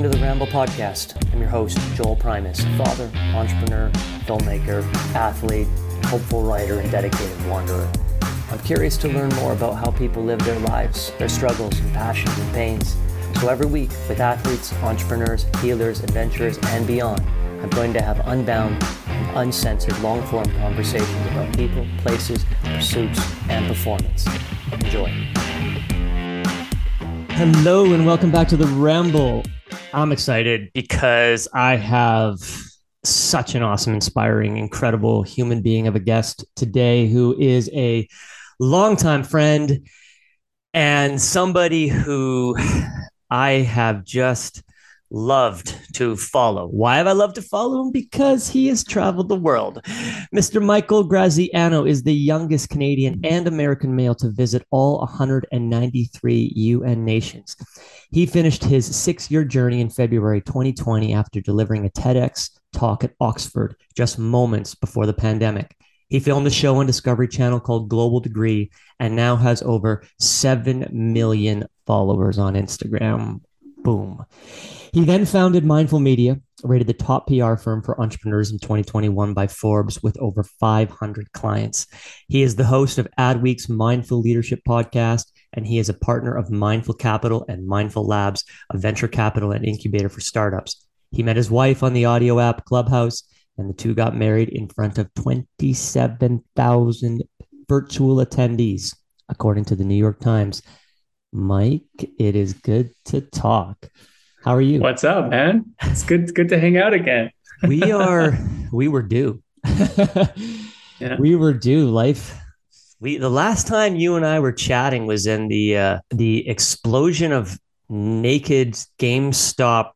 Welcome to the Ramble Podcast. I'm your host, Joel Primus, father, entrepreneur, filmmaker, athlete, hopeful writer, and dedicated wanderer. I'm curious to learn more about how people live their lives, their struggles and passions and pains. So every week, with athletes, entrepreneurs, healers, adventurers, and beyond, I'm going to have unbound and uncensored long form conversations about people, places, pursuits, and performance. Enjoy. Hello, and welcome back to the Ramble. I'm excited because I have such an awesome, inspiring, incredible human being of a guest today who is a longtime friend and somebody who I have just loved to follow. Why have I loved to follow him? Because he has traveled the world. Mr. Michael Graziano is the youngest Canadian and American male to visit all 193 UN nations. He finished his six year journey in February 2020 after delivering a TEDx talk at Oxford just moments before the pandemic. He filmed a show on Discovery Channel called Global Degree and now has over 7 million followers on Instagram. Boom. He then founded Mindful Media, rated the top PR firm for entrepreneurs in 2021 by Forbes with over 500 clients. He is the host of Adweek's Mindful Leadership podcast, and he is a partner of Mindful Capital and Mindful Labs, a venture capital and incubator for startups. He met his wife on the audio app Clubhouse, and the two got married in front of 27,000 virtual attendees, according to the New York Times. Mike, it is good to talk. How are you? What's up, man? It's good good to hang out again. we are we were due. yeah. We were due. Life we the last time you and I were chatting was in the uh the explosion of naked GameStop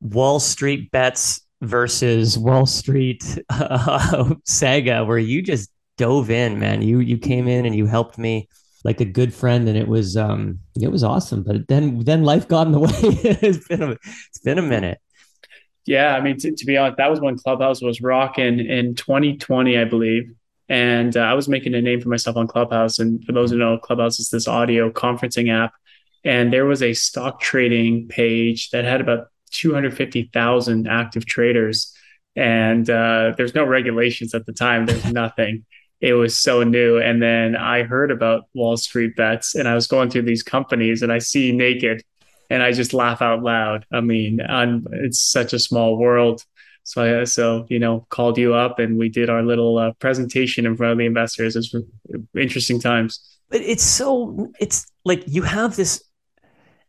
Wall Street bets versus Wall Street uh, Sega where you just dove in, man. You you came in and you helped me like a good friend, and it was um it was awesome. But then then life got in the way. it's been a it's been a minute. Yeah, I mean, to, to be honest, that was when Clubhouse was rocking in 2020, I believe. And uh, I was making a name for myself on Clubhouse. And for those who know, Clubhouse is this audio conferencing app. And there was a stock trading page that had about 250,000 active traders. And uh, there's no regulations at the time. There's nothing it was so new. And then I heard about Wall Street bets and I was going through these companies and I see naked and I just laugh out loud. I mean, I'm, it's such a small world. So I, so, you know, called you up and we did our little uh, presentation in front of the investors. It's interesting times. But it's so, it's like you have this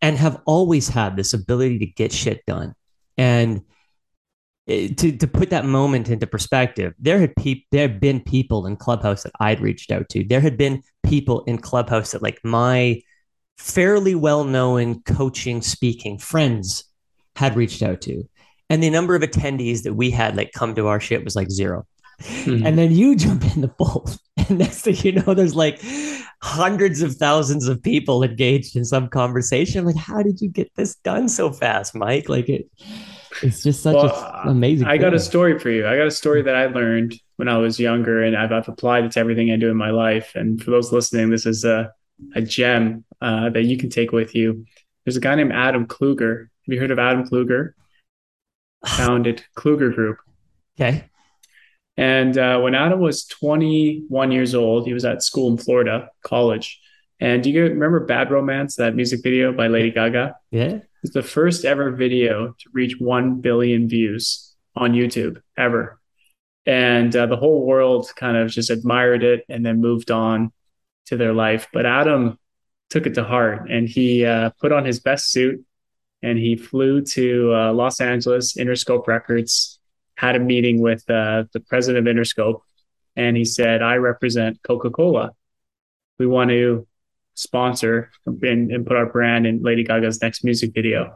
and have always had this ability to get shit done. And to to put that moment into perspective, there had pe- there had been people in Clubhouse that I'd reached out to. There had been people in Clubhouse that like my fairly well known coaching speaking friends had reached out to, and the number of attendees that we had like come to our shit was like 0 mm-hmm. And then you jump in the fold, and next thing you know, there's like hundreds of thousands of people engaged in some conversation. like, how did you get this done so fast, Mike? Like it it's just such well, an amazing. I thing. got a story for you. I got a story that I learned when I was younger, and I've, I've applied it to everything I do in my life. And for those listening, this is a a gem uh, that you can take with you. There's a guy named Adam Kluger. Have you heard of Adam Kluger? Founded Kluger Group. Okay. And uh, when Adam was 21 years old, he was at school in Florida, college. And do you remember Bad Romance, that music video by Lady Gaga? Yeah. The first ever video to reach 1 billion views on YouTube ever. And uh, the whole world kind of just admired it and then moved on to their life. But Adam took it to heart and he uh, put on his best suit and he flew to uh, Los Angeles, Interscope Records, had a meeting with uh, the president of Interscope. And he said, I represent Coca Cola. We want to sponsor and, and put our brand in Lady Gaga's next music video.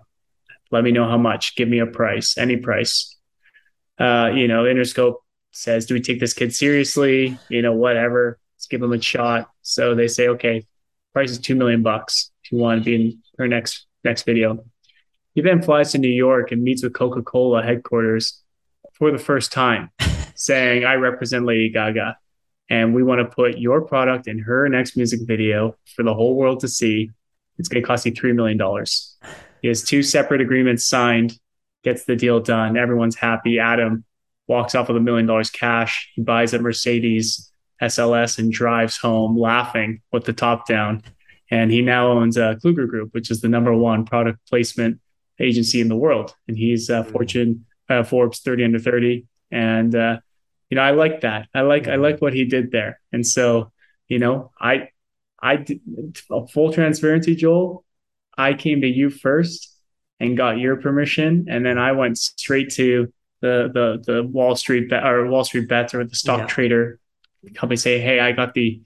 Let me know how much. Give me a price, any price. Uh, you know, Interscope says, Do we take this kid seriously? You know, whatever. Let's give him a shot. So they say, okay, price is two million bucks if you want to be in her next next video. He then flies to New York and meets with Coca-Cola headquarters for the first time, saying, I represent Lady Gaga and we want to put your product in her next music video for the whole world to see. It's going to cost you $3 million. He has two separate agreements signed, gets the deal done. Everyone's happy. Adam walks off with a million dollars cash. He buys a Mercedes SLS and drives home laughing with the top down. And he now owns a Kluger Group, which is the number one product placement agency in the world. And he's uh, mm-hmm. Fortune uh, Forbes 30 under 30. And uh, you know, I like that. I like I like what he did there. And so, you know, I I did, full transparency, Joel. I came to you first and got your permission, and then I went straight to the the the Wall Street bet or Wall Street bets or the stock yeah. trader company say, hey, I got the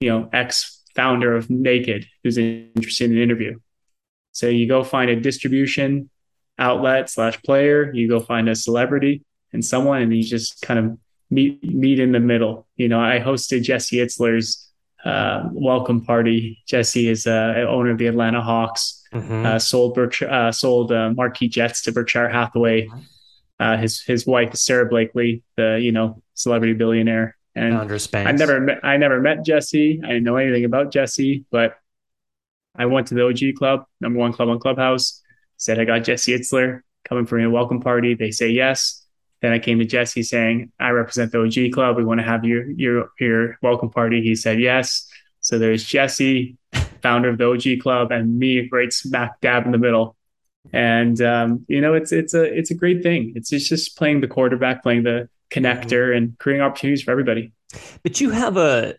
you know ex founder of Naked who's interested in an interview. So you go find a distribution outlet slash player. You go find a celebrity and someone, and you just kind of meet meet in the middle. You know, I hosted Jesse Itzler's uh, welcome party. Jesse is uh, owner of the Atlanta Hawks. Mm-hmm. Uh, sold Berkshire, uh, sold uh, Marquis Jets to Berkshire Hathaway. Uh, his his wife is Sara Blakely, the you know celebrity billionaire. And I never met I never met Jesse. I didn't know anything about Jesse, but I went to the OG club, number one club on Clubhouse. Said I got Jesse Itzler coming for a welcome party. They say yes. Then I came to Jesse saying, I represent the OG club. We want to have your your your welcome party. He said yes. So there's Jesse, founder of the OG club, and me right smack dab in the middle. And um, you know, it's it's a it's a great thing. It's, it's just playing the quarterback, playing the connector, and creating opportunities for everybody. But you have a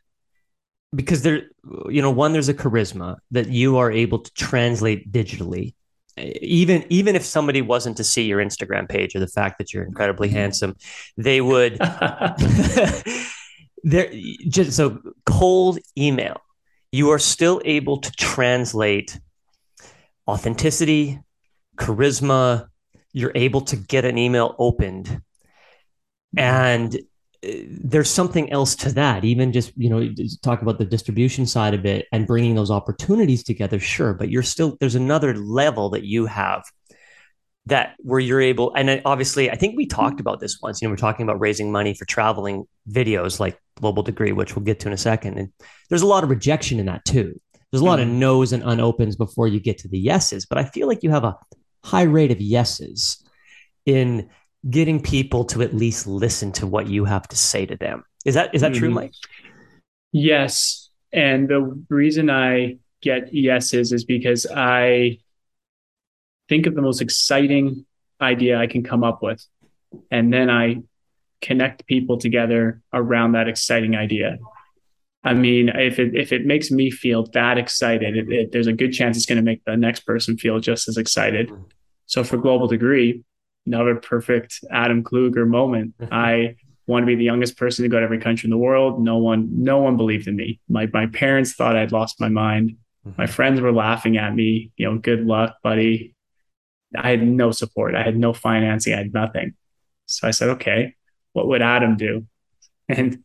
because there, you know, one there's a charisma that you are able to translate digitally even even if somebody wasn't to see your Instagram page or the fact that you're incredibly mm-hmm. handsome, they would. there, just so cold email, you are still able to translate authenticity, charisma. You're able to get an email opened, mm-hmm. and there's something else to that even just you know talk about the distribution side of it and bringing those opportunities together sure but you're still there's another level that you have that where you're able and obviously i think we talked about this once you know we're talking about raising money for traveling videos like global degree which we'll get to in a second and there's a lot of rejection in that too there's a lot mm-hmm. of no's and unopens before you get to the yeses but i feel like you have a high rate of yeses in getting people to at least listen to what you have to say to them. Is that is that mm-hmm. true, Mike? Yes. And the reason I get yeses is because I think of the most exciting idea I can come up with. And then I connect people together around that exciting idea. I mean, if it if it makes me feel that excited, it, it, there's a good chance it's going to make the next person feel just as excited. Mm-hmm. So for Global Degree, another perfect Adam Kluger moment. I want to be the youngest person to go to every country in the world. No one, no one believed in me. My my parents thought I'd lost my mind. Mm-hmm. My friends were laughing at me. You know, good luck, buddy. I had no support. I had no financing. I had nothing. So I said, okay, what would Adam do? And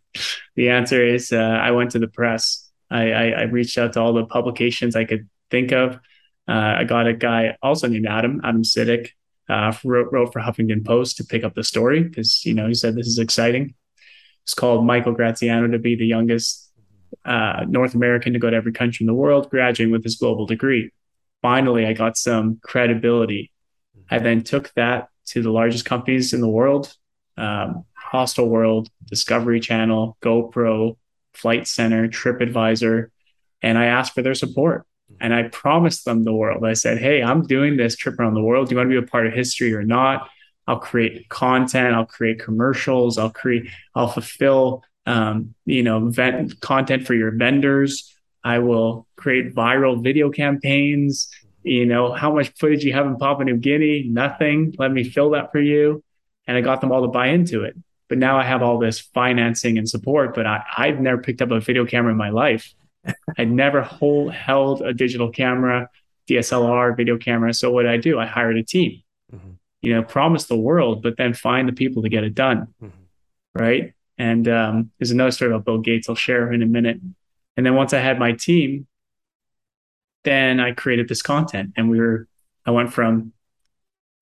the answer is, uh, I went to the press. I, I, I, reached out to all the publications I could think of. Uh, I got a guy also named Adam, Adam Siddick, uh, wrote, wrote for Huffington Post to pick up the story because you know he said this is exciting. It's called Michael Graziano to be the youngest uh, North American to go to every country in the world, graduating with his global degree. Finally, I got some credibility. I then took that to the largest companies in the world: um, Hostelworld, Discovery Channel, GoPro, Flight Centre, TripAdvisor, and I asked for their support. And I promised them the world. I said, Hey, I'm doing this trip around the world. Do you want to be a part of history or not? I'll create content. I'll create commercials. I'll create, I'll fulfill, um, you know, vent content for your vendors. I will create viral video campaigns. You know, how much footage you have in Papua New Guinea? Nothing. Let me fill that for you. And I got them all to buy into it. But now I have all this financing and support, but I, I've never picked up a video camera in my life. I'd never hold, held a digital camera, DSLR, video camera. So what did I do? I hired a team. Mm-hmm. You know, promise the world, but then find the people to get it done. Mm-hmm. Right. And um, there's another story about Bill Gates I'll share in a minute. And then once I had my team, then I created this content. And we were, I went from,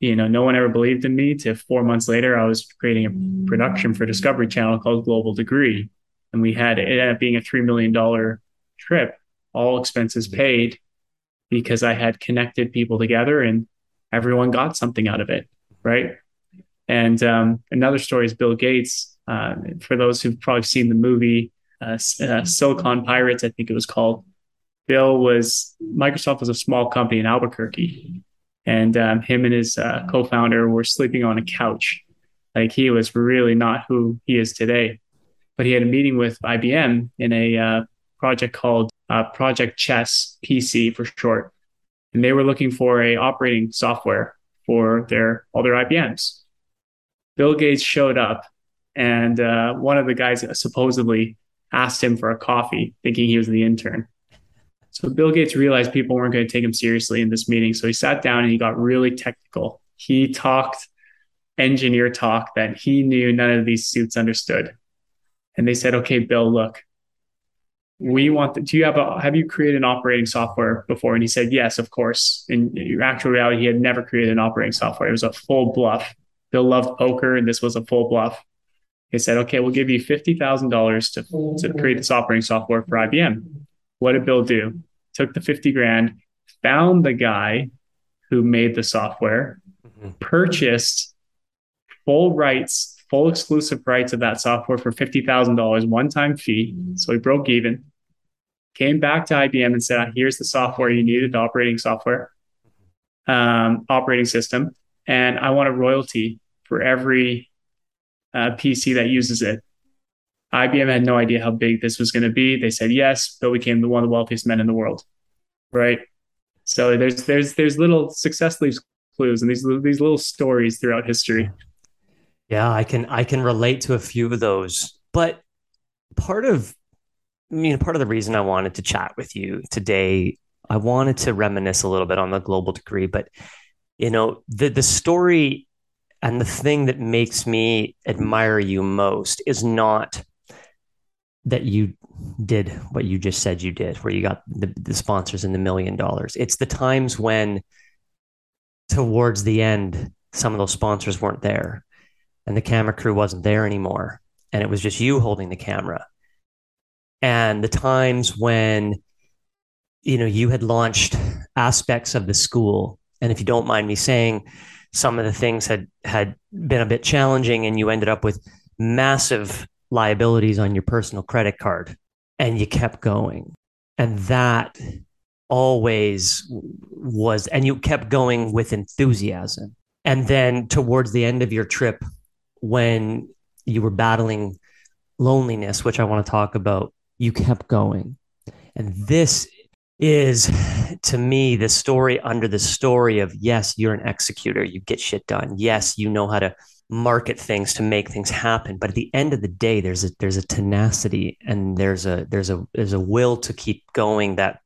you know, no one ever believed in me to four months later, I was creating a production for Discovery Channel called Global Degree. And we had it ended up being a $3 million trip, all expenses paid. because I had connected people together and everyone got something out of it, right? And um, another story is Bill Gates. Uh, for those who've probably seen the movie uh, uh, Silicon Pirates, I think it was called. Bill was Microsoft was a small company in Albuquerque, and um, him and his uh, co-founder were sleeping on a couch. Like he was really not who he is today. But he had a meeting with IBM in a uh, project called uh, Project Chess PC for short, and they were looking for a operating software for their all their IBMs. Bill Gates showed up, and uh, one of the guys supposedly asked him for a coffee, thinking he was the intern. So Bill Gates realized people weren't going to take him seriously in this meeting. So he sat down and he got really technical. He talked engineer talk that he knew none of these suits understood. And they said, okay, Bill, look, we want, the, do you have a, have you created an operating software before? And he said, yes, of course. In actual reality, he had never created an operating software. It was a full bluff. Bill loved poker and this was a full bluff. He said, okay, we'll give you $50,000 to, to create this operating software for IBM. What did Bill do? Took the 50 grand, found the guy who made the software, mm-hmm. purchased full rights, full exclusive rights of that software for $50,000 one time fee. So he broke even, came back to IBM and said, here's the software you needed, the operating software, um, operating system. And I want a royalty for every uh, PC that uses it. IBM had no idea how big this was going to be. They said yes, Bill became the one of the wealthiest men in the world. Right. So there's there's there's little success leaves clues and these these little stories throughout history. Yeah, I can I can relate to a few of those. But part of I mean part of the reason I wanted to chat with you today, I wanted to reminisce a little bit on the global degree, but you know, the the story and the thing that makes me admire you most is not that you did what you just said you did, where you got the, the sponsors and the million dollars. It's the times when, towards the end, some of those sponsors weren't there and the camera crew wasn't there anymore. And it was just you holding the camera. And the times when, you know, you had launched aspects of the school. And if you don't mind me saying, some of the things had had been a bit challenging and you ended up with massive liabilities on your personal credit card and you kept going and that always was and you kept going with enthusiasm and then towards the end of your trip when you were battling loneliness which i want to talk about you kept going and this is to me the story under the story of yes, you're an executor, you get shit done. Yes, you know how to market things to make things happen. But at the end of the day, there's a there's a tenacity and there's a there's a there's a will to keep going that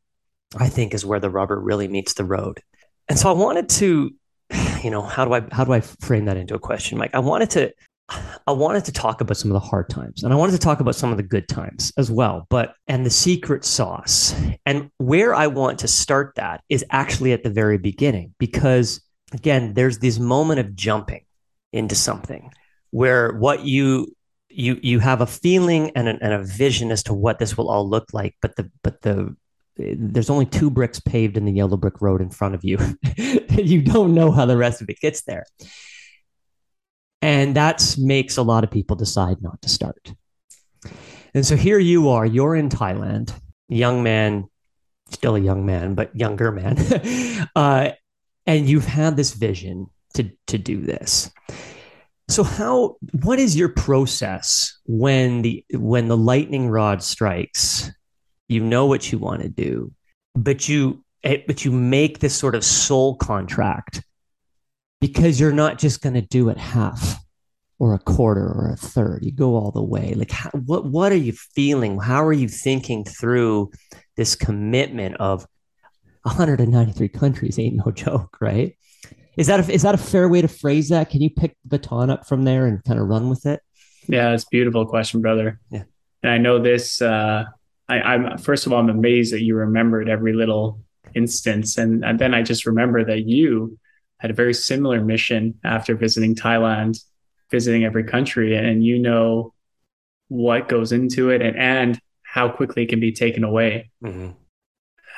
I think is where the rubber really meets the road. And so I wanted to, you know, how do I how do I frame that into a question, Mike? I wanted to I wanted to talk about some of the hard times and I wanted to talk about some of the good times as well, but and the secret sauce. And where I want to start that is actually at the very beginning because again, there's this moment of jumping into something where what you you you have a feeling and a, and a vision as to what this will all look like, but the but the there's only two bricks paved in the yellow brick road in front of you. you don't know how the rest of it gets there. And that makes a lot of people decide not to start. And so here you are, you're in Thailand, young man, still a young man, but younger man. uh, and you've had this vision to, to do this. So how what is your process when the when the lightning rod strikes? You know what you want to do, but you eh, but you make this sort of soul contract because you're not just going to do it half or a quarter or a third. You go all the way. Like how, what what are you feeling? How are you thinking through this commitment of 193 countries? Ain't no joke right? Is that a, is that a fair way to phrase that? Can you pick the baton up from there and kind of run with it? Yeah it's a beautiful question brother. Yeah. And i know this uh I, i'm first of all i'm amazed that you remembered every little instance. And, and then i just remember that you had a very similar mission after visiting Thailand, visiting every country, and you know what goes into it and, and how quickly it can be taken away. Mm-hmm.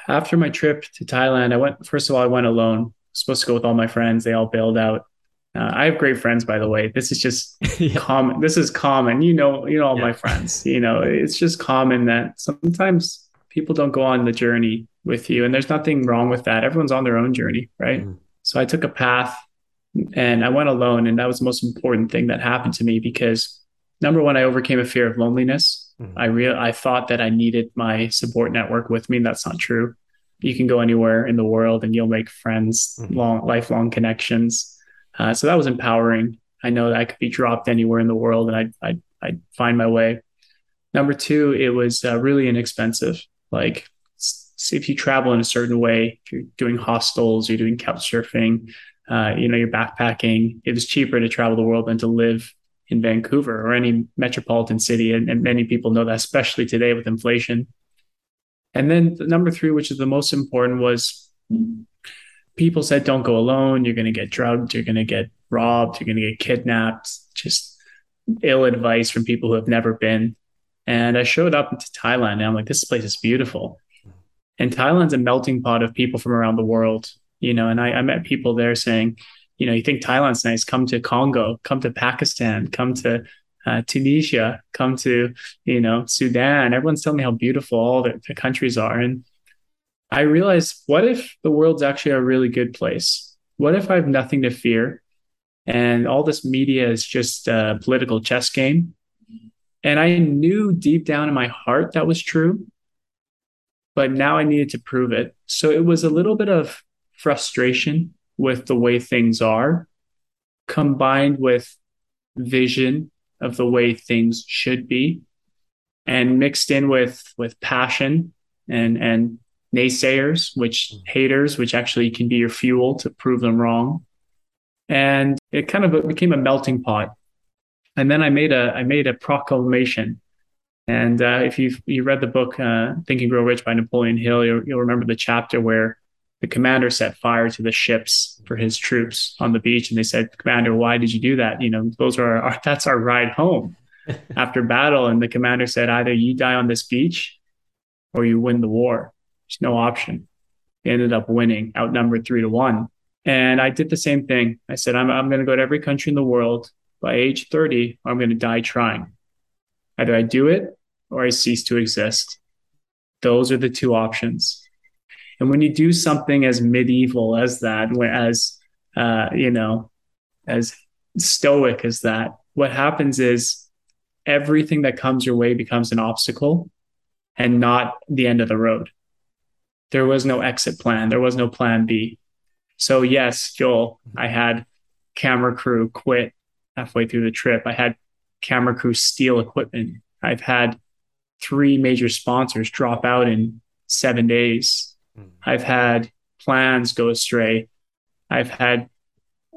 after my trip to Thailand, I went, first of all, I went alone. supposed to go with all my friends. They all bailed out. Uh, I have great friends, by the way. This is just yeah. common. This is common. You know, you know all yeah. my friends. You know, it's just common that sometimes people don't go on the journey with you, and there's nothing wrong with that. Everyone's on their own journey, right? Mm. So I took a path, and I went alone, and that was the most important thing that happened to me because number one, I overcame a fear of loneliness. Mm. I real I thought that I needed my support network with me. That's not true. You can go anywhere in the world, and you'll make friends, mm. long lifelong connections uh, so that was empowering. I know that I could be dropped anywhere in the world and I'd, I'd, I'd find my way. Number two, it was uh, really inexpensive. Like, if you travel in a certain way, if you're doing hostels, you're doing couch surfing, uh, you know, you're backpacking, it is cheaper to travel the world than to live in Vancouver or any metropolitan city. And, and many people know that, especially today with inflation. And then the number three, which is the most important, was people said don't go alone. You're going to get drugged. You're going to get robbed. You're going to get kidnapped. Just ill advice from people who have never been. And i showed up to thailand and i'm like this place is beautiful and thailand's a melting pot of people from around the world you know and i, I met people there saying you know you think thailand's nice come to congo come to pakistan come to uh, Tunisia, come to you know Sudan. Everyone's telling me how beautiful all the, the countries are, and I realized what if the world's actually a really good place? What if I have nothing to fear and all this media is just a political chess game? And I knew deep down in my heart that was true, but now I needed to prove it. So it was a little bit of frustration with the way things are, combined with vision of the way things should be, and mixed in with with passion and and naysayers, which haters, which actually can be your fuel to prove them wrong. And it kind of became a melting pot. And then I made a I made a proclamation. And uh, if you you read the book uh, Think and Grow Rich by Napoleon Hill, you'll, you'll remember the chapter where the commander set fire to the ships for his troops on the beach, and they said, "Commander, why did you do that? You know, those are our, that's our ride home after battle." And the commander said, "Either you die on this beach, or you win the war." There's no option. They ended up winning, outnumbered three to one. And I did the same thing. I said, I'm, I'm going to go to every country in the world by age 30, or I'm going to die trying. Either I do it or I cease to exist. Those are the two options. And when you do something as medieval as that, as, uh, you know, as stoic as that, what happens is everything that comes your way becomes an obstacle and not the end of the road there was no exit plan. There was no plan B. So yes, Joel, I had camera crew quit halfway through the trip. I had camera crew steal equipment. I've had three major sponsors drop out in seven days. Mm. I've had plans go astray. I've had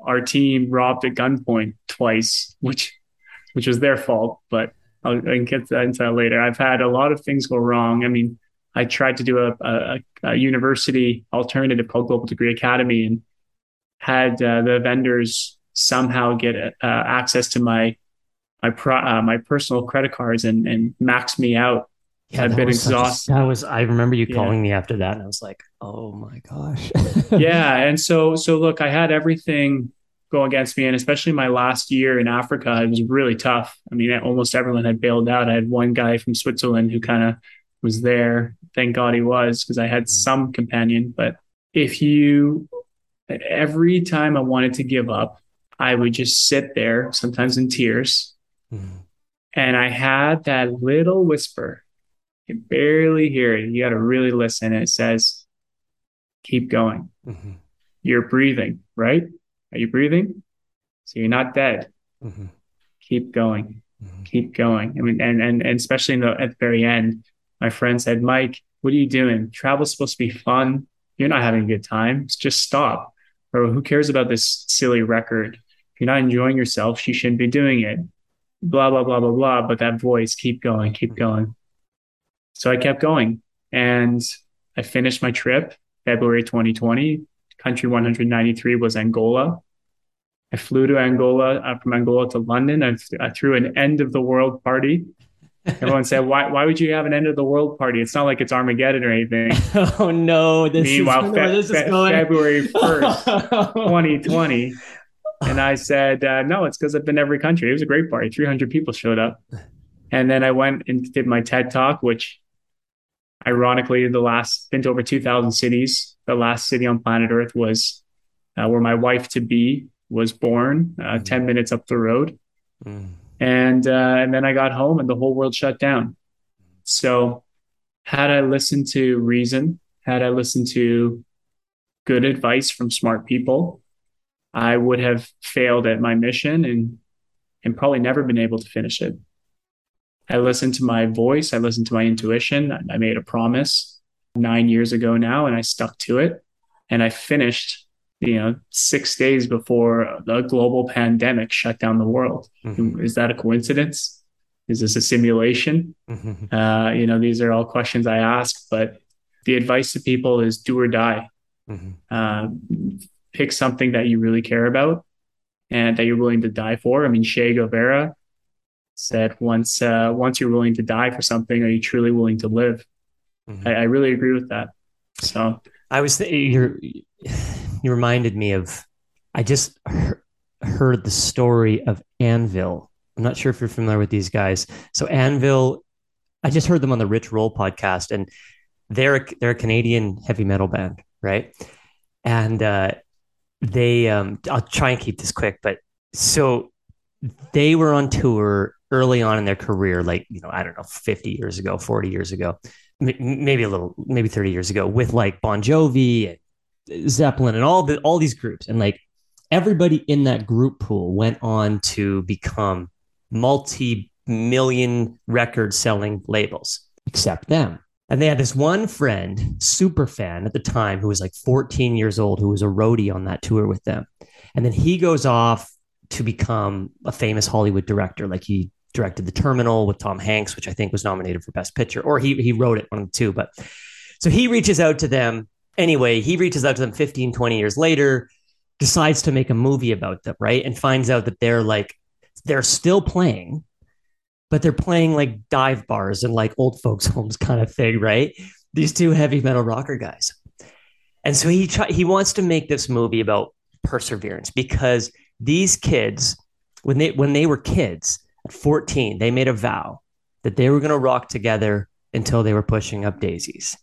our team robbed at gunpoint twice, which which was their fault, but I'll, I can get into that later. I've had a lot of things go wrong. I mean, I tried to do a, a, a university alternative called Global Degree Academy and had uh, the vendors somehow get uh, access to my my pro, uh, my personal credit cards and and max me out. Yeah, I've been exhausted. That was I remember you calling me after that, and I was like, "Oh my gosh." yeah, and so so look, I had everything go against me, and especially my last year in Africa, it was really tough. I mean, almost everyone had bailed out. I had one guy from Switzerland who kind of was there. Thank God he was because I had mm. some companion. But if you, every time I wanted to give up, I would just sit there, sometimes in tears. Mm-hmm. And I had that little whisper. You can barely hear it. You got to really listen. It says, keep going. Mm-hmm. You're breathing, right? Are you breathing? So you're not dead. Mm-hmm. Keep going. Mm-hmm. Keep going. I mean, and, and, and especially the, at the very end, my friend said, Mike, what are you doing? Travel's supposed to be fun. You're not having a good time. Just stop. Or who cares about this silly record? If you're not enjoying yourself, you shouldn't be doing it. Blah, blah, blah, blah, blah. But that voice, keep going, keep going. So I kept going and I finished my trip February 2020. Country 193 was Angola. I flew to Angola uh, from Angola to London. I, I threw an end of the world party Everyone said, "Why? Why would you have an end of the world party? It's not like it's Armageddon or anything." oh no! This Meanwhile, is, fe- this fe- February first, twenty twenty, and I said, uh, "No, it's because I've been every country. It was a great party. Three hundred people showed up." And then I went and did my TED talk, which ironically, the last been to over 2,000 cities. The last city on planet Earth was uh, where my wife to be was born, uh, mm. 10 minutes up the road. Mm. And, uh, and then I got home and the whole world shut down. So, had I listened to reason, had I listened to good advice from smart people, I would have failed at my mission and, and probably never been able to finish it. I listened to my voice. I listened to my intuition. I made a promise nine years ago now, and I stuck to it. And I finished, you know, six days before the global pandemic shut down the world. Mm-hmm. Is that a coincidence? Is this a simulation? Mm-hmm. Uh, you know, these are all questions I ask, but the advice to people is do or die. Mm-hmm. Uh, pick something that you really care about and that you're willing to die for. I mean, Che Guevara, said once uh, once you're willing to die for something, are you truly willing to live? Mm-hmm. I, I, really agree with that. So I was th- you you reminded me of I just heard the story of Anvil. I'm not sure if you're familiar with these guys. So Anvil, I just heard them on the Rich Roll podcast, and they're a, they're a Canadian heavy metal band, right? And uh, they um, I'll try and keep this quick, but so they were on tour early on in their career, like, you know, I don't know, 50 years ago, 40 years ago, maybe a little, maybe 30 years ago with like Bon Jovi and Zeppelin and all the, all these groups. And like everybody in that group pool went on to become multi million record selling labels, except them. And they had this one friend, super fan at the time, who was like 14 years old, who was a roadie on that tour with them. And then he goes off to become a famous Hollywood director. Like he directed The Terminal with Tom Hanks, which I think was nominated for Best Picture, or he he wrote it one of the two. But so he reaches out to them anyway. He reaches out to them 15, 20 years later, decides to make a movie about them, right? And finds out that they're like they're still playing, but they're playing like dive bars and like old folks' homes kind of thing, right? These two heavy metal rocker guys. And so he try, he wants to make this movie about perseverance because these kids, when they when they were kids, at 14, they made a vow that they were going to rock together until they were pushing up daisies.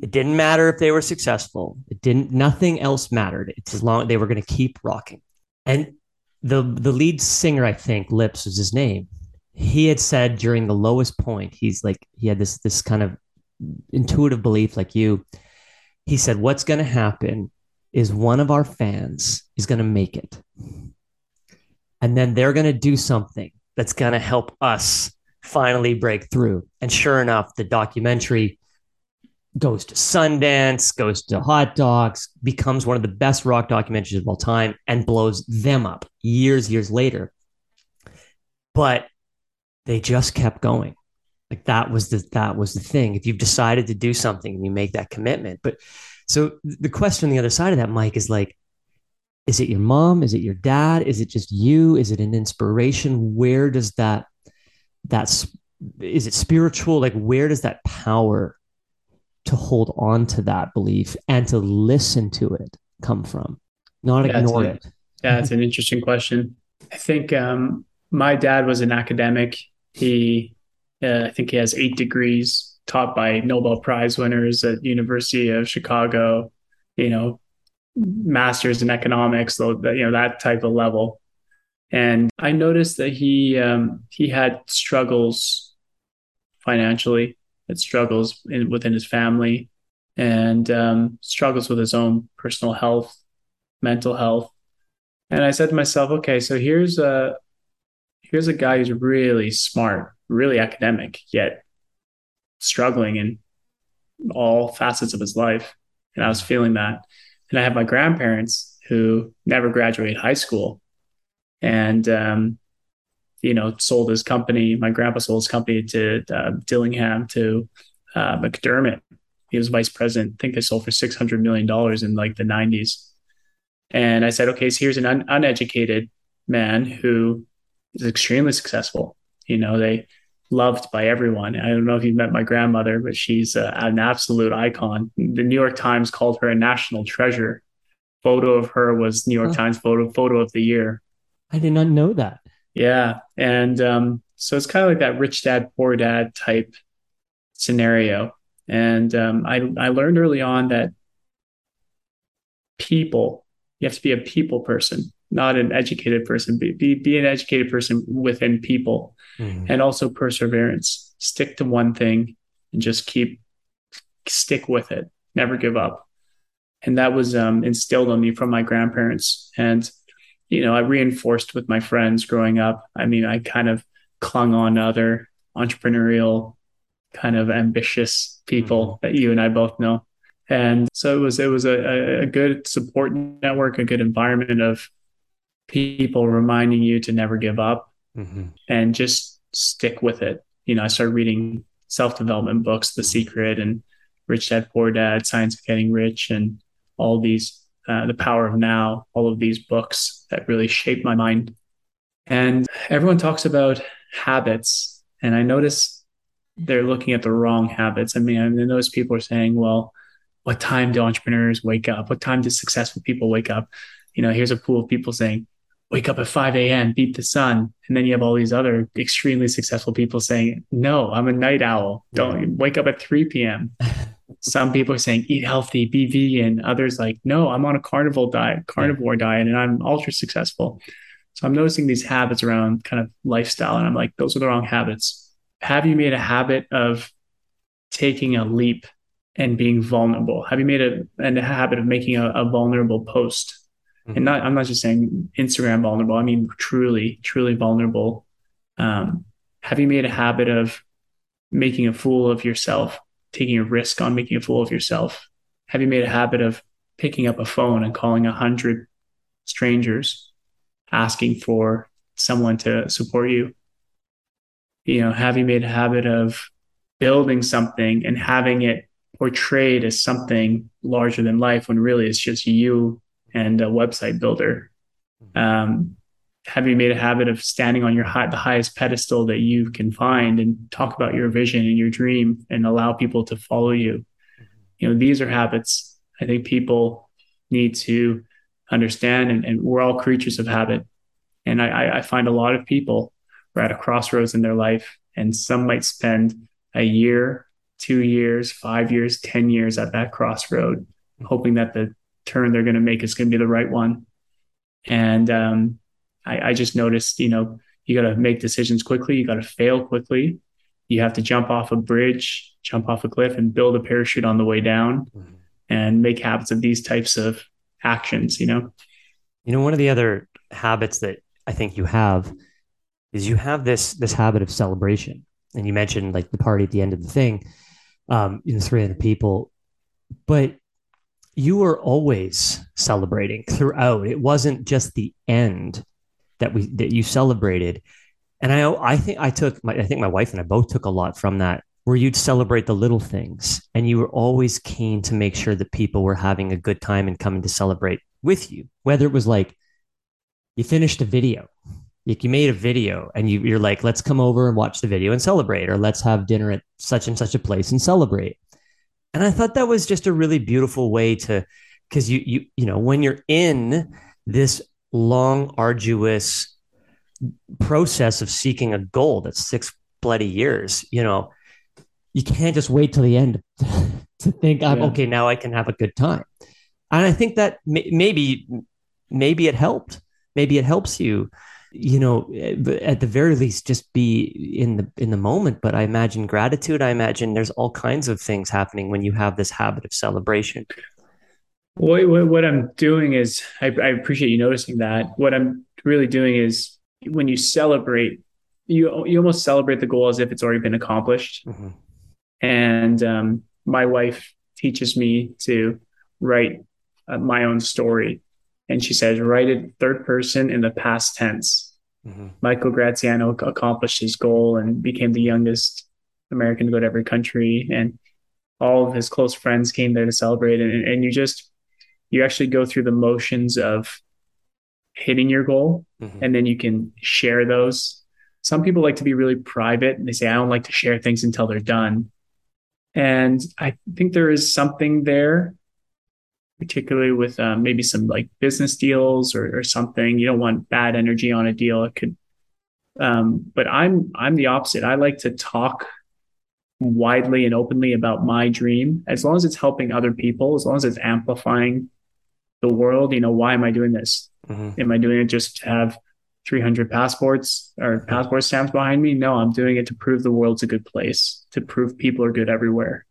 It didn't matter if they were successful. It didn't. Nothing else mattered. It's as long they were going to keep rocking. And the the lead singer, I think, Lips is his name. He had said during the lowest point, he's like he had this this kind of intuitive belief, like you. He said, "What's going to happen is one of our fans is going to make it, and then they're going to do something that's going to help us finally break through. And sure enough, the documentary goes to Sundance, goes to Hot Docs, becomes one of the best rock documentaries of all time, and blows them up years, years later. But they just kept going. Like that was the that was the thing. If you've decided to do something and you make that commitment. But so the question on the other side of that, Mike, is like, is it your mom? Is it your dad? Is it just you? Is it an inspiration? Where does that that's is it spiritual? Like where does that power to hold on to that belief and to listen to it come from? Not yeah, ignore it. yeah it's an interesting question. I think um, my dad was an academic he uh, i think he has eight degrees taught by nobel prize winners at university of chicago you know masters in economics, so that, you know that type of level. And I noticed that he um, he had struggles financially, had struggles in, within his family, and um, struggles with his own personal health, mental health. And I said to myself, okay, so here's a here's a guy who's really smart, really academic, yet struggling in all facets of his life. And I was feeling that. And I have my grandparents who never graduated high school and, um, you know, sold his company. My grandpa sold his company to uh, Dillingham to uh, McDermott. He was vice president. I think they sold for $600 million in like the 90s. And I said, okay, so here's an un- uneducated man who is extremely successful. You know, they, loved by everyone. I don't know if you've met my grandmother, but she's uh, an absolute icon. The New York Times called her a national treasure. Photo of her was New York oh. Times photo photo of the year. I did not know that. Yeah, and um, so it's kind of like that rich dad poor dad type scenario. And um, I I learned early on that people you have to be a people person, not an educated person. Be be, be an educated person within people, mm-hmm. and also perseverance. Stick to one thing and just keep stick with it. Never give up. And that was um, instilled on me from my grandparents. And you know, I reinforced with my friends growing up. I mean, I kind of clung on other entrepreneurial, kind of ambitious people mm-hmm. that you and I both know. And so it was it was a, a good support network, a good environment of people reminding you to never give up mm-hmm. and just stick with it. You know, I started reading self development books, The Secret and Rich Dad Poor Dad, Science of Getting Rich, and all these uh, The Power of Now, all of these books that really shaped my mind. And everyone talks about habits. And I notice they're looking at the wrong habits. I mean, I notice people are saying, well, what time do entrepreneurs wake up? What time do successful people wake up? You know, here's a pool of people saying, wake up at 5 a.m., beat the sun. And then you have all these other extremely successful people saying, no, I'm a night owl. Don't wake up at 3 p.m. some people are saying eat healthy, be vegan. Others like, no, I'm on a carnivore diet, carnivore diet, and I'm ultra successful. So I'm noticing these habits around kind of lifestyle, and I'm like, those are the wrong habits. Have you made a habit of taking a leap and being vulnerable? Have you made a, a habit of making a, a vulnerable post? Mm-hmm. And not, I'm not just saying Instagram vulnerable. I mean truly, truly vulnerable. Um, have you made a habit of making a fool of yourself taking a risk on making a fool of yourself? Have you made a habit of picking up a phone and calling a hundred strangers asking for someone to support you? You know, have you made a habit of building something and having it portrayed as something larger than life when really it's just you and a website builder? Um, have you made a habit of standing on your high, the highest pedestal that you can find and talk about your vision and your dream and allow people to follow you mm-hmm. you know these are habits i think people need to understand and, and we're all creatures of habit and I, I find a lot of people are at a crossroads in their life and some might spend a year two years five years ten years at that crossroad mm-hmm. hoping that the turn they're going to make is going to be the right one and um, I, I just noticed, you know, you got to make decisions quickly. You got to fail quickly. You have to jump off a bridge, jump off a cliff, and build a parachute on the way down, mm-hmm. and make habits of these types of actions. You know, you know, one of the other habits that I think you have is you have this this habit of celebration, and you mentioned like the party at the end of the thing, um, you know, 300 people, but you were always celebrating throughout. It wasn't just the end that we that you celebrated. And I I think I took my I think my wife and I both took a lot from that where you'd celebrate the little things and you were always keen to make sure that people were having a good time and coming to celebrate with you. Whether it was like you finished a video, like you made a video and you, you're like, let's come over and watch the video and celebrate, or let's have dinner at such and such a place and celebrate. And I thought that was just a really beautiful way to, because you you you know when you're in this long, arduous process of seeking a goal that's six bloody years, you know, you can't just wait till the end to think, I'm yeah. okay, now I can have a good time. And I think that may- maybe, maybe it helped. Maybe it helps you, you know, at the very least, just be in the in the moment. But I imagine gratitude. I imagine there's all kinds of things happening when you have this habit of celebration. What, what, what I'm doing is, I, I appreciate you noticing that. What I'm really doing is when you celebrate, you you almost celebrate the goal as if it's already been accomplished. Mm-hmm. And um, my wife teaches me to write uh, my own story, and she says, write it third person in the past tense. Mm-hmm. Michael Graziano accomplished his goal and became the youngest American to go to every country, and all of his close friends came there to celebrate. And, and you just you actually go through the motions of hitting your goal mm-hmm. and then you can share those some people like to be really private and they say, I don't like to share things until they're done. And I think there is something there, particularly with um, maybe some like business deals or, or something. You don't want bad energy on a deal. It could, um, but I'm I'm the opposite. I like to talk widely and openly about my dream as long as it's helping other people, as long as it's amplifying the world. You know, why am I doing this? Mm-hmm. Am I doing it just to have 300 passports or passport stamps behind me. No, I'm doing it to prove the world's a good place, to prove people are good everywhere,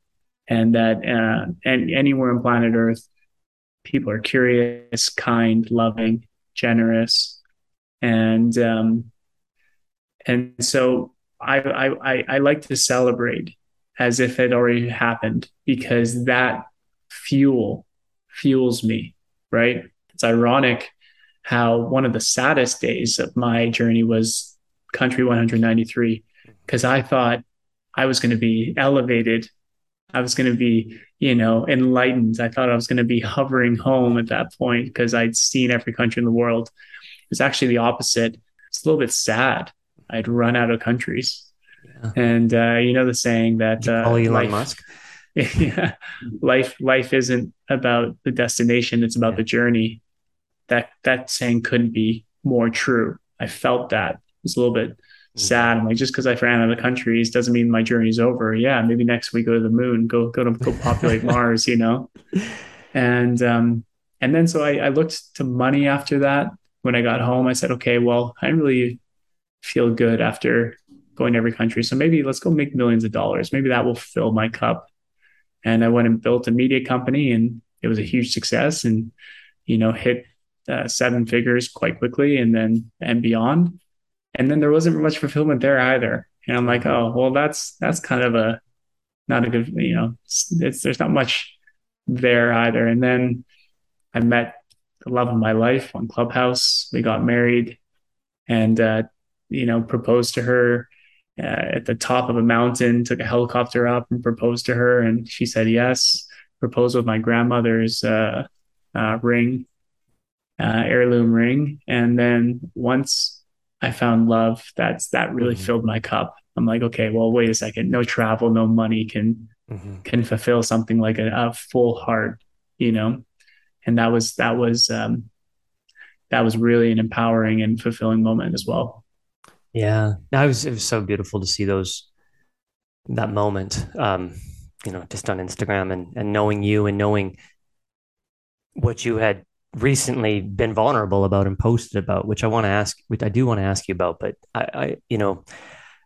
and that uh, and anywhere on planet Earth, people are curious, kind, loving, generous, and um, and so I, I I like to celebrate as if it already happened because that fuel fuels me. Right? It's ironic how one of the saddest days of my journey was country 193 because I thought I was going to be elevated. I was going to be, you know, enlightened. I thought I was going to be hovering home at that point because I'd seen every country in the world. It was actually the opposite. It's a little bit sad. I'd run out of countries. Yeah. And uh, you know the saying that uh, Elon life, Musk. yeah, life life isn't about the destination; it's about yeah. the journey that that saying couldn't be more true. I felt that. It was a little bit. Sad. I'm like, just because I ran out of countries doesn't mean my journey's over. Yeah, maybe next week go to the moon, go go to go populate Mars, you know. And um, and then so I, I looked to money after that. When I got home, I said, okay, well, I really feel good after going to every country. So maybe let's go make millions of dollars. Maybe that will fill my cup. And I went and built a media company, and it was a huge success. And you know, hit uh, seven figures quite quickly and then and beyond. And then there wasn't much fulfillment there either. And I'm like, oh, well, that's that's kind of a not a good, you know, it's, there's not much there either. And then I met the love of my life on Clubhouse. We got married, and uh, you know, proposed to her uh, at the top of a mountain. Took a helicopter up and proposed to her, and she said yes. Proposed with my grandmother's uh, uh ring, uh, heirloom ring. And then once I found love, that's that really mm-hmm. filled my cup. I'm like, okay, well, wait a second. No travel, no money can mm-hmm. can fulfill something like a, a, full heart, you know. And that was that was um, that was really an empowering and fulfilling moment as well. Yeah, no, it was it was so beautiful to see those that moment. Um, you know, just on Instagram and and knowing you and knowing what you had recently been vulnerable about and posted about, which I want to ask, which I do want to ask you about, but I, I, you know,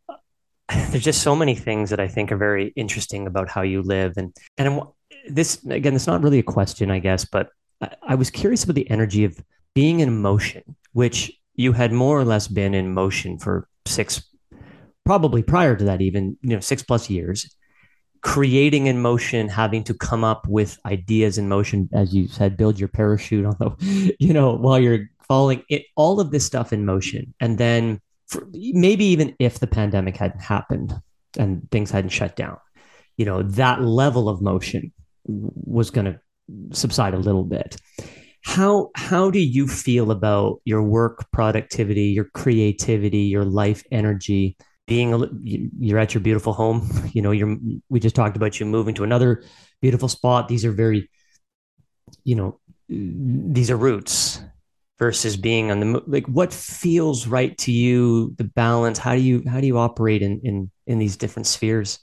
there's just so many things that I think are very interesting about how you live, and and this again, it's not really a question, I guess, but I, I was curious about the energy of being in motion, which you had more or less been in motion for six, probably prior to that, even you know, six plus years creating in motion, having to come up with ideas in motion, as you said, build your parachute on the, you know, while you're falling, it, all of this stuff in motion. And then for, maybe even if the pandemic hadn't happened and things hadn't shut down, you know, that level of motion was going to subside a little bit. How how do you feel about your work productivity, your creativity, your life energy? Being a, you're at your beautiful home you know you're we just talked about you moving to another beautiful spot. These are very you know these are roots versus being on the like what feels right to you the balance? How do you how do you operate in in in these different spheres?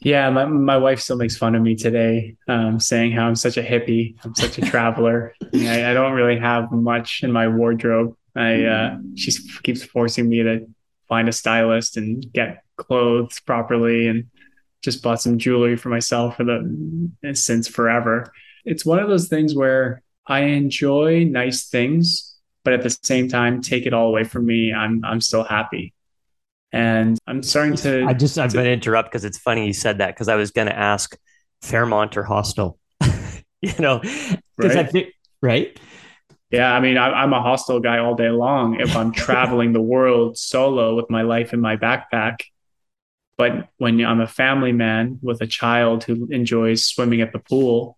Yeah my, my wife still makes fun of me today um, saying how i'm such a hippie i'm such a traveler. I, I, don't really have much in my wardrobe. I uh, she keeps forcing me to find a stylist and get clothes properly and just bought some jewelry for myself for the since forever. It's one of those things where I enjoy nice things, but at the same time, take it all away from me. I'm I'm still happy. And I'm starting to I just I've to, been interrupt because it's funny you said that because I was gonna ask Fairmont or Hostel. you know, right? I think right. Yeah, I mean, I, am a hostel guy all day long if I'm traveling the world solo with my life in my backpack. But when I'm a family man with a child who enjoys swimming at the pool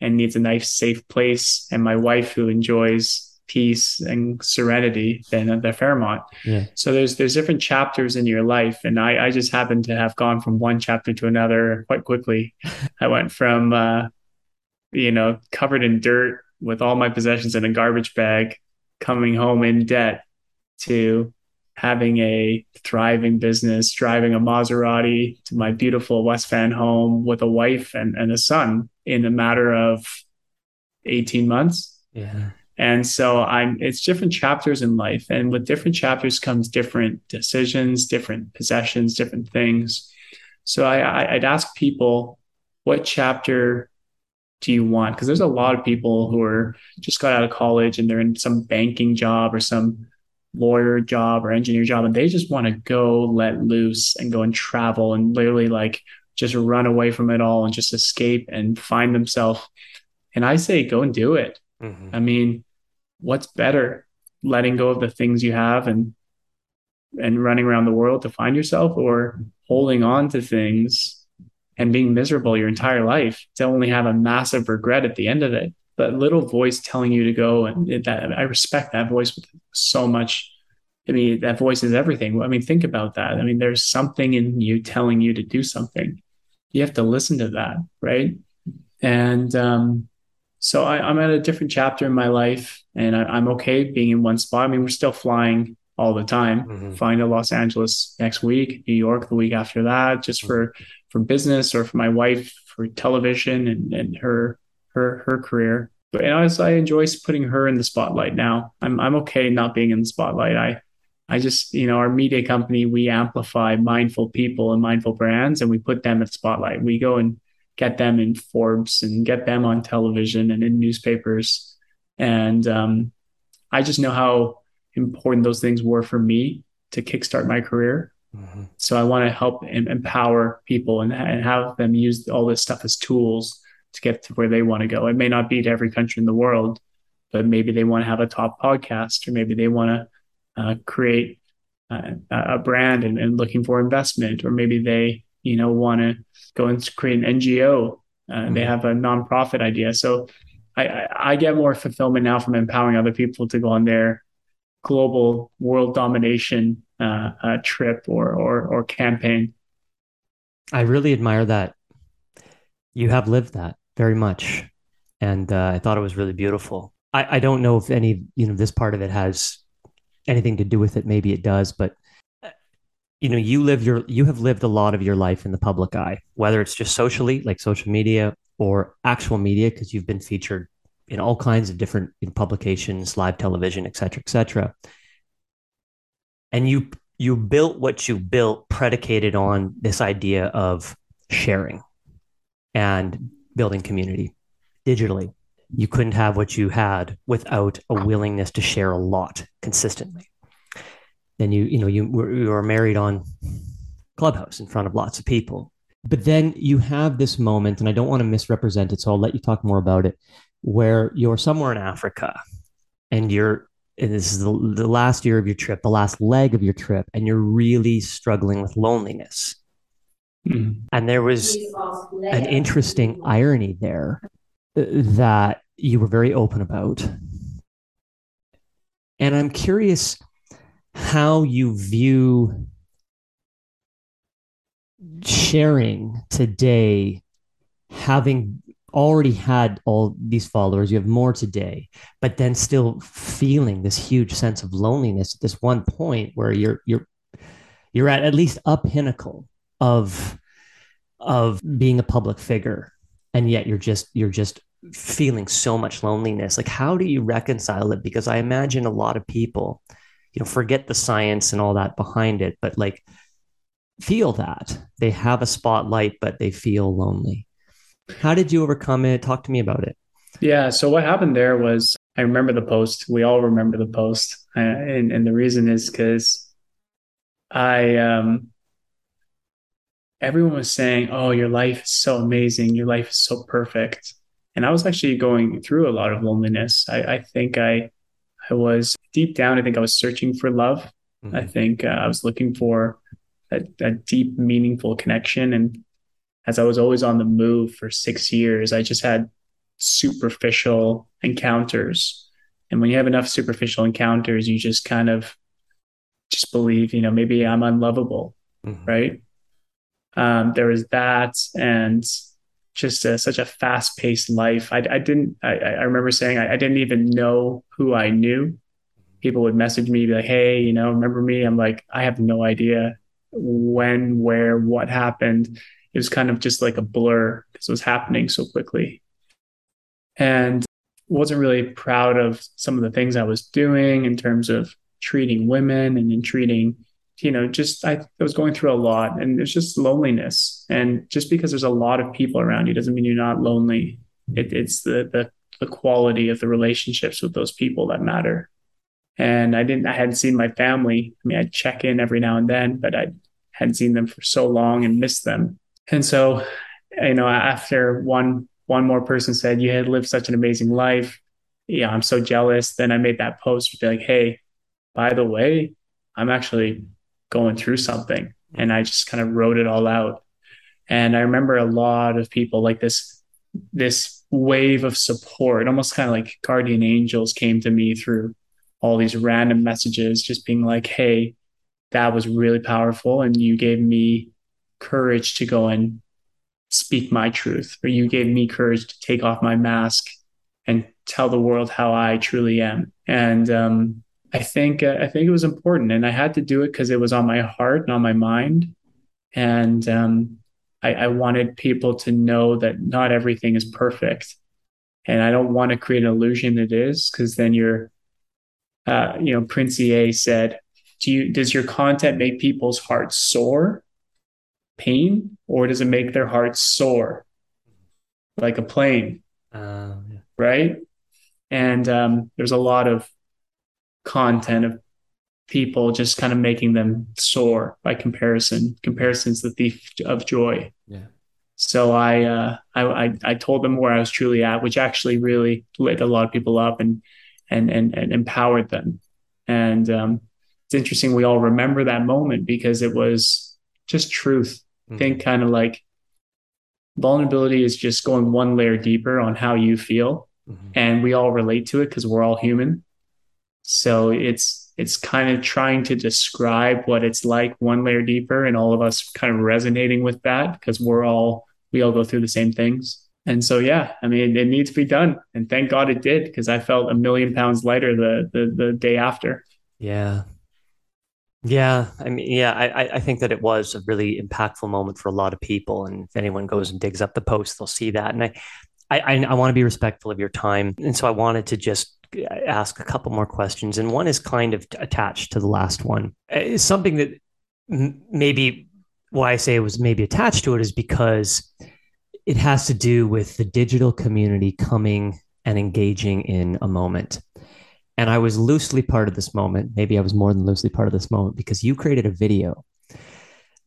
and needs a nice, safe place, and my wife who enjoys peace and serenity than the Fairmont. Yeah. So there's there's different chapters in your life, and I I just happened to have gone from one chapter to another quite quickly. I went from uh, you know covered in dirt with all my possessions in a garbage bag, coming home in debt, to having a thriving business, driving a Maserati to my beautiful West Van home with a wife and, and a son in a matter of 18 months. Yeah. And so I'm it's different chapters in life. And with different chapters comes different decisions, different possessions, different things. So I, I'd ask people, what chapter do you want? Because there's a lot of people who are just got out of college and they're in some banking job or some lawyer job or engineer job and they just want to go let loose and go and travel and literally like just run away from it all and just escape and find themselves and i say go and do it mm-hmm. i mean what's better letting go of the things you have and and running around the world to find yourself or holding on to things and being miserable your entire life to only have a massive regret at the end of it but little voice telling you to go and that I respect that voice so much. I mean, that voice is everything. I mean, think about that. I mean, there's something in you telling you to do something. You have to listen to that, right? And um, so I, am at a different chapter in my life, and I, am okay being in one spot. I mean, we're still flying all the time. Mm-hmm. Flying to Los Angeles next week, New York the week after that, just mm-hmm. for for business or for my wife for television and and her her her career. But as I enjoy putting her in the spotlight now. I'm I'm okay not being in the spotlight. I I just, you know, our media company, we amplify mindful people and mindful brands and we put them at spotlight. We go and get them in Forbes and get them on television and in newspapers. And um, I just know how important those things were for me to kickstart my career. Mm-hmm. So I want to help and empower people and, and have them use all this stuff as tools to get to where they want to go. It may not be to every country in the world, but maybe they want to have a top podcast, or maybe they want to uh, create uh, a brand and, and, looking for investment, or maybe they, you know, want to go and create an NGO. Uh, mm-hmm. They have a nonprofit idea. So I, I get more fulfillment now from empowering other people to go on their global world domination uh, uh, trip or, or or campaign. I really admire that. You have lived that very much, and uh, I thought it was really beautiful. I, I don't know if any you know this part of it has anything to do with it. Maybe it does, but uh, you know you live your you have lived a lot of your life in the public eye, whether it's just socially like social media or actual media because you've been featured in all kinds of different publications, live television, et cetera, et cetera. And you you built what you built predicated on this idea of sharing and building community digitally. You couldn't have what you had without a willingness to share a lot consistently. Then you, you know, you were, you were married on Clubhouse in front of lots of people. But then you have this moment, and I don't want to misrepresent it, so I'll let you talk more about it, where you're somewhere in Africa and you're and this is the, the last year of your trip, the last leg of your trip, and you're really struggling with loneliness Mm. And there was an interesting irony there uh, that you were very open about. And I'm curious how you view sharing today, having already had all these followers, you have more today, but then still feeling this huge sense of loneliness at this one point where you're you're you're at at least a pinnacle of of being a public figure. And yet you're just you're just feeling so much loneliness. Like how do you reconcile it? Because i imagine a lot of people you know forget the science and all that behind it but like feel that they have a spotlight but they feel lonely how did you overcome it talk to me about it yeah so what happened there was i remember the post we all remember the post uh, and, and the reason is because i um everyone was saying, "Oh, your life is so amazing. Your life is so perfect." And I was actually going through a lot of loneliness. I, I think I, I was deep down. I think I was searching for love. Mm-hmm. I think uh, I was looking for a, a deep, meaningful connection. And as I was always on the move for six years, I just had superficial encounters And when you have enough superficial encounters, you just kind of just believe, you know, maybe I'm unlovable, mm-hmm. right? Um, there was that, and just a, such a fast paced life. I, I didn't, I, I remember saying I, I, didn't even know who I knew. People would message me, be like, hey, you know, remember me? I'm like, I have no idea when, where, what happened. It was kind of just like a blur because it was happening so quickly. And wasn't really proud of some of the things I was doing in terms of treating women and then treating you know, just I, I, was going through a lot and it's just loneliness. And just because there's a lot of people around you doesn't mean you're not lonely. It, it's the, the, the quality of the relationships with those people that matter. And I didn't, I hadn't seen my family. I mean, I'd check in every now and then, but I hadn't seen them for so long and missed them. And so, you know, after one, one more person said, you had lived such an amazing life. Yeah, I'm so jealous. Then I made that post to be like, Hey, by the way, I'm actually going through something and I just kind of wrote it all out. And I remember a lot of people like this this wave of support, almost kind of like guardian angels came to me through all these random messages, just being like, hey, that was really powerful. And you gave me courage to go and speak my truth, or you gave me courage to take off my mask and tell the world how I truly am. And um, I think uh, I think it was important, and I had to do it because it was on my heart and on my mind, and um, I, I wanted people to know that not everything is perfect, and I don't want to create an illusion it is, because then you're, uh, you know, Prince EA said, "Do you does your content make people's hearts sore, pain, or does it make their hearts soar, like a plane, uh, yeah. right?" And um, there's a lot of content of people just kind of making them soar by comparison. Comparison's the thief of joy. Yeah. So I, uh, I, I, told them where I was truly at, which actually really lit a lot of people up and, and, and, and empowered them. And, um, it's interesting. We all remember that moment because it was just truth. Mm-hmm. Think kind of like vulnerability is just going one layer deeper on how you feel. Mm-hmm. And we all relate to it because we're all human. So it's it's kind of trying to describe what it's like one layer deeper and all of us kind of resonating with that because we're all we all go through the same things. And so yeah, I mean it needs to be done. And thank God it did because I felt a million pounds lighter the the the day after. Yeah. Yeah, I mean, yeah, I, I think that it was a really impactful moment for a lot of people, and if anyone goes and digs up the post, they'll see that. And I, I, I want to be respectful of your time, and so I wanted to just uh, ask a couple more questions, and one is kind of attached to the last one. Uh, it's something that maybe why I say it was maybe attached to it is because it has to do with the digital community coming and engaging in a moment. And I was loosely part of this moment. Maybe I was more than loosely part of this moment because you created a video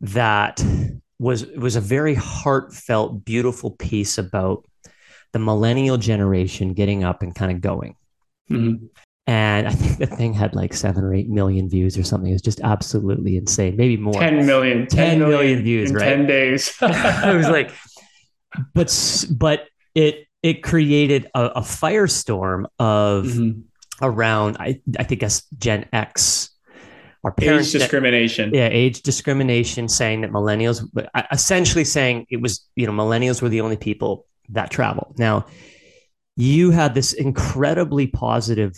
that was was a very heartfelt, beautiful piece about the millennial generation getting up and kind of going. Mm-hmm. And I think the thing had like seven or eight million views or something. It was just absolutely insane. Maybe more. 10 million. 10, 10 million, million views, right? 10 days. I was like, but, but it, it created a, a firestorm of mm-hmm. Around, I, I think, as Gen X our parents age discrimination. That, yeah, age discrimination, saying that millennials, uh, essentially saying it was, you know, millennials were the only people that travel. Now, you had this incredibly positive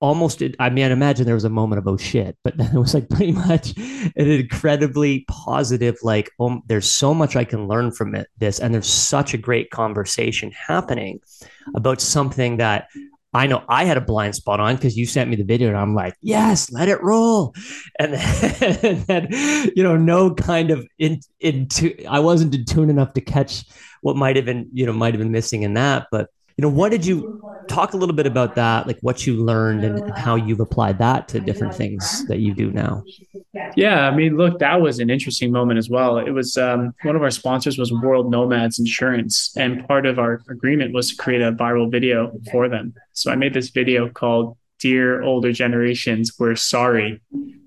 almost i mean i imagine there was a moment of oh shit but then it was like pretty much an incredibly positive like oh there's so much i can learn from it this and there's such a great conversation happening about something that I know I had a blind spot on because you sent me the video and I'm like, yes, let it roll. And then, and then you know, no kind of in, into, I wasn't in tune enough to catch what might have been, you know, might have been missing in that. But you know what did you talk a little bit about that like what you learned and how you've applied that to different things that you do now? Yeah i mean look that was an interesting moment as well. It was um, one of our sponsors was world nomads insurance and part of our agreement was to create a viral video for them. So i made this video called dear older generations we're sorry.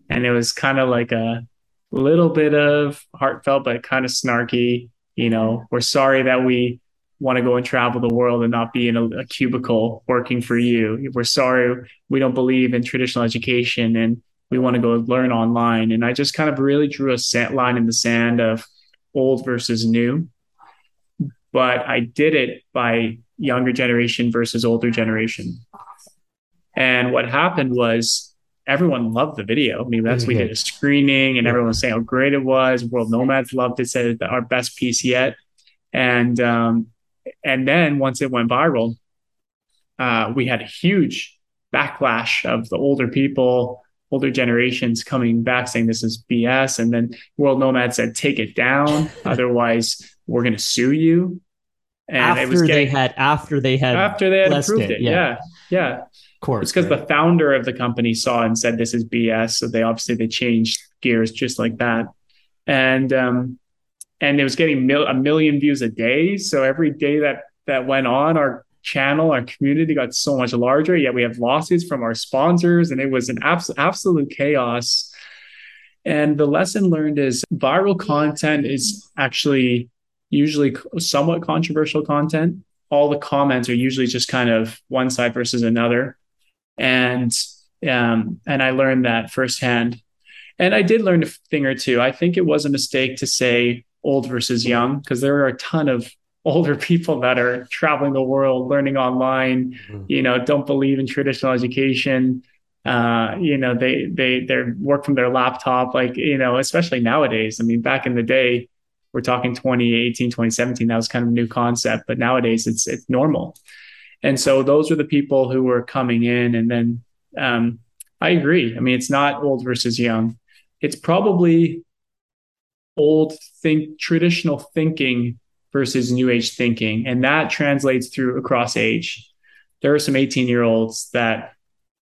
And it was kind of like a little bit of heartfelt but kind of snarky you know we're sorry that we want to go and travel the world and not be in a, a, cubicle working for you. We're sorry, we don't believe in traditional education and we want to go learn online. And I just kind of really drew a line in the sand of old versus new. But I did it by younger generation versus older generation. And what happened was everyone loved the video. I mean, that's we did a screening and everyone was saying how great it was. World Nomads loved it, said our best piece yet. And um, and then once it went viral, uh, we had a huge backlash of the older people, older generations coming back saying this is BS. And then World Nomad said, take it down. Otherwise, we're going to sue you. And after it was getting, they had, after they had, after they had approved it. it. Yeah. Yeah. Of course. It's because right? the founder of the company saw and said, this is BS. So they obviously, they changed gears just like that. And, um, and it was getting mil- a million views a day. So every day that that went on, our channel, our community got so much larger. Yet we have losses from our sponsors, and it was an abs- absolute chaos. And the lesson learned is viral content is actually usually somewhat controversial content. All the comments are usually just kind of one side versus another, and um, and I learned that firsthand. And I did learn a thing or two. I think it was a mistake to say old versus young because there are a ton of older people that are traveling the world learning online mm-hmm. you know don't believe in traditional education. Uh, you know they they they work from their laptop like you know especially nowadays. I mean back in the day we're talking 2018 2017 that was kind of a new concept but nowadays it's it's normal. And so those are the people who were coming in and then um, i agree. I mean it's not old versus young. It's probably old think traditional thinking versus new age thinking. And that translates through across age. There are some 18 year olds that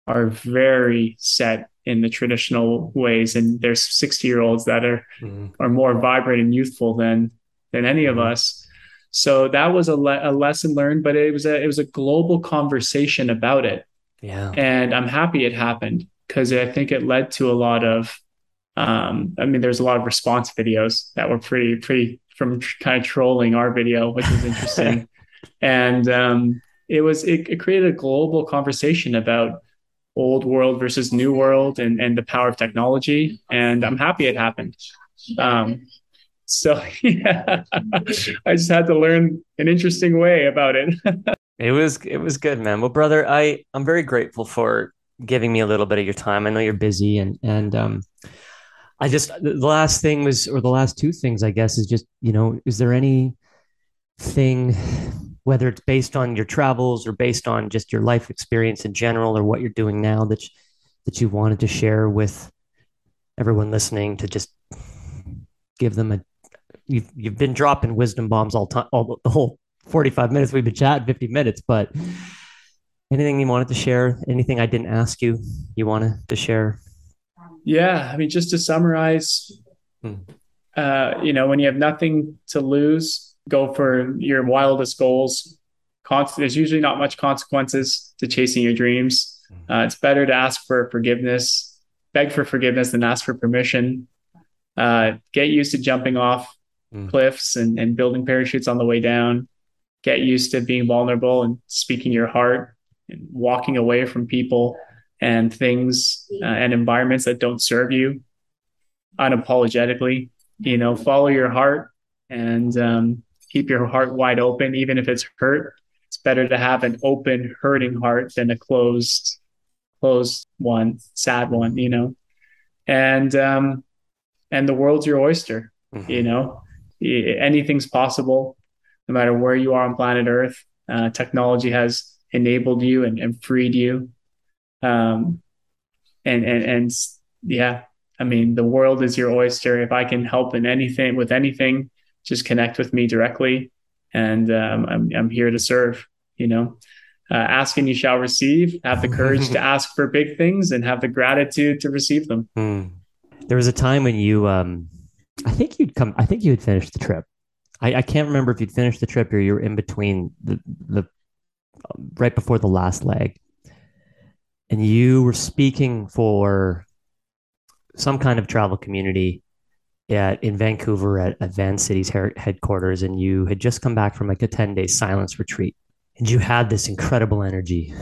are very set in the traditional ways and there's 60 year olds that are mm-hmm. are more vibrant and youthful than than any mm-hmm. of us. So that was a, le- a lesson learned but it was a it was a global conversation about it. Yeah. And i'm happy it happened because i think it led to a lot of um, I mean, there's a lot of response videos that were pretty, pretty from kind of trolling our video, which was interesting. and um, it was, it, it, created a global conversation about old world versus new world and, and the power of technology. And I'm happy it happened. Um, so yeah, I just had to learn an interesting way about it. it was, it was good, man. Well, brother, I, I'm very grateful for giving me a little bit of your time. I know you're busy and, and, um, I just the last thing was, or the last two things, I guess, is just you know, is there any thing, whether it's based on your travels or based on just your life experience in general, or what you're doing now that that you wanted to share with everyone listening to just give them a you've you've been dropping wisdom bombs all time all the whole 45 minutes we've been chatting 50 minutes but anything you wanted to share? Anything i didn't ask you you wanted to share yeah, I mean, just to summarize, hmm. uh, you know, when you have nothing to lose, go for your wildest goals. Con- there's usually not much consequences to chasing your dreams. Hmm. Uh, it's better to ask for forgiveness, beg for forgiveness, than ask for permission. Uh, get used to jumping off mm. cliffs and, and building parachutes on the way down. Get used to being vulnerable and speaking your heart and walking away from people and things uh, and environments that don't serve you unapologetically. You know, follow your heart and um, keep your heart wide open, even if it's hurt. It's better to have an open, hurting heart than a closed, closed one, sad one. You know, and um, and the world's your oyster. Mm-hmm. You know, anything's possible, no matter where you are on planet Earth. Uh, technology has enabled you and, and freed you um, and and and yeah, I mean, the world is your oyster. If I can help in anything with anything, just connect with me directly, and um, I'm I'm here to serve. You know, uh, ask and you shall receive. Have the courage to ask for big things and have the gratitude to receive them. Hmm. There was a time when you, um, I think you'd come. I think you had finished the trip. I, I can't remember if you'd finished the trip or you were in between the the right before the last leg and you were speaking for some kind of travel community at in Vancouver at, at Vancity's headquarters, and you had just come back from like a 10 day silence retreat, and you had this incredible energy.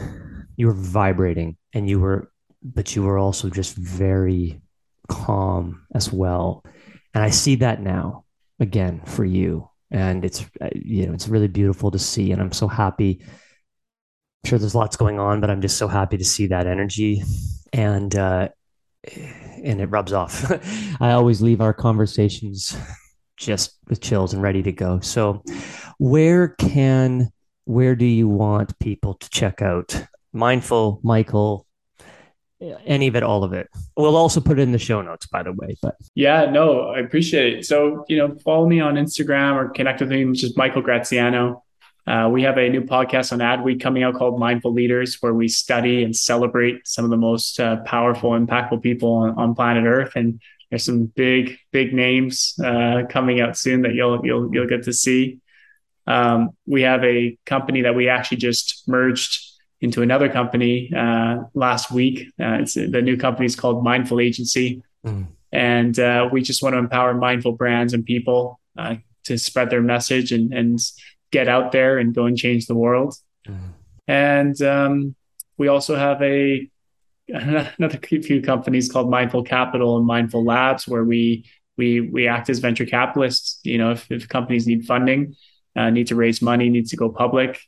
You were vibrating, and you were, but you were also just very calm as well. And I see that now again for you. And it's, uh, you know, it's really beautiful to see. And I'm so happy. I'm sure there's lots going on, but I'm just so happy to see that energy. And, uh, and it rubs off. I always leave our conversations just with chills and ready to go. So, where can, where do you want people to check out Mindful Michael any of it, all of it. We'll also put it in the show notes, by the way. But yeah, no, I appreciate it. So, you know, follow me on Instagram or connect with me, which is Michael Graziano. Uh, we have a new podcast on Adweek coming out called Mindful Leaders, where we study and celebrate some of the most uh, powerful, impactful people on, on, planet Earth. And there's some big, big names uh, coming out soon that you'll you'll you'll get to see. Um, we have a company that we actually just merged into another company uh, last week. Uh, the new company is called Mindful Agency, mm. and uh, we just want to empower mindful brands and people uh, to spread their message and and get out there and go and change the world. Mm. And um, we also have a another few companies called Mindful Capital and Mindful Labs, where we we we act as venture capitalists. You know, if, if companies need funding, uh, need to raise money, needs to go public,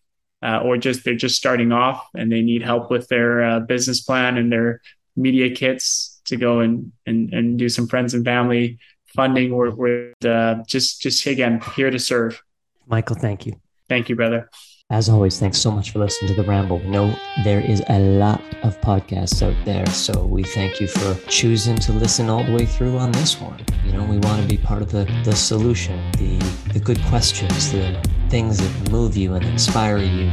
uh, or just they're just starting off and they need help with their uh, business plan and their media kits to go and and, and do some friends and family funding. We're, we're uh, just just again here to serve. Michael, thank you. Thank you, brother. As always, thanks so much for listening to The Ramble. We know there is a lot of podcasts out there, so we thank you for choosing to listen all the way through on this one. You know, we want to be part of the, the solution, the, the good questions, the things that move you and inspire you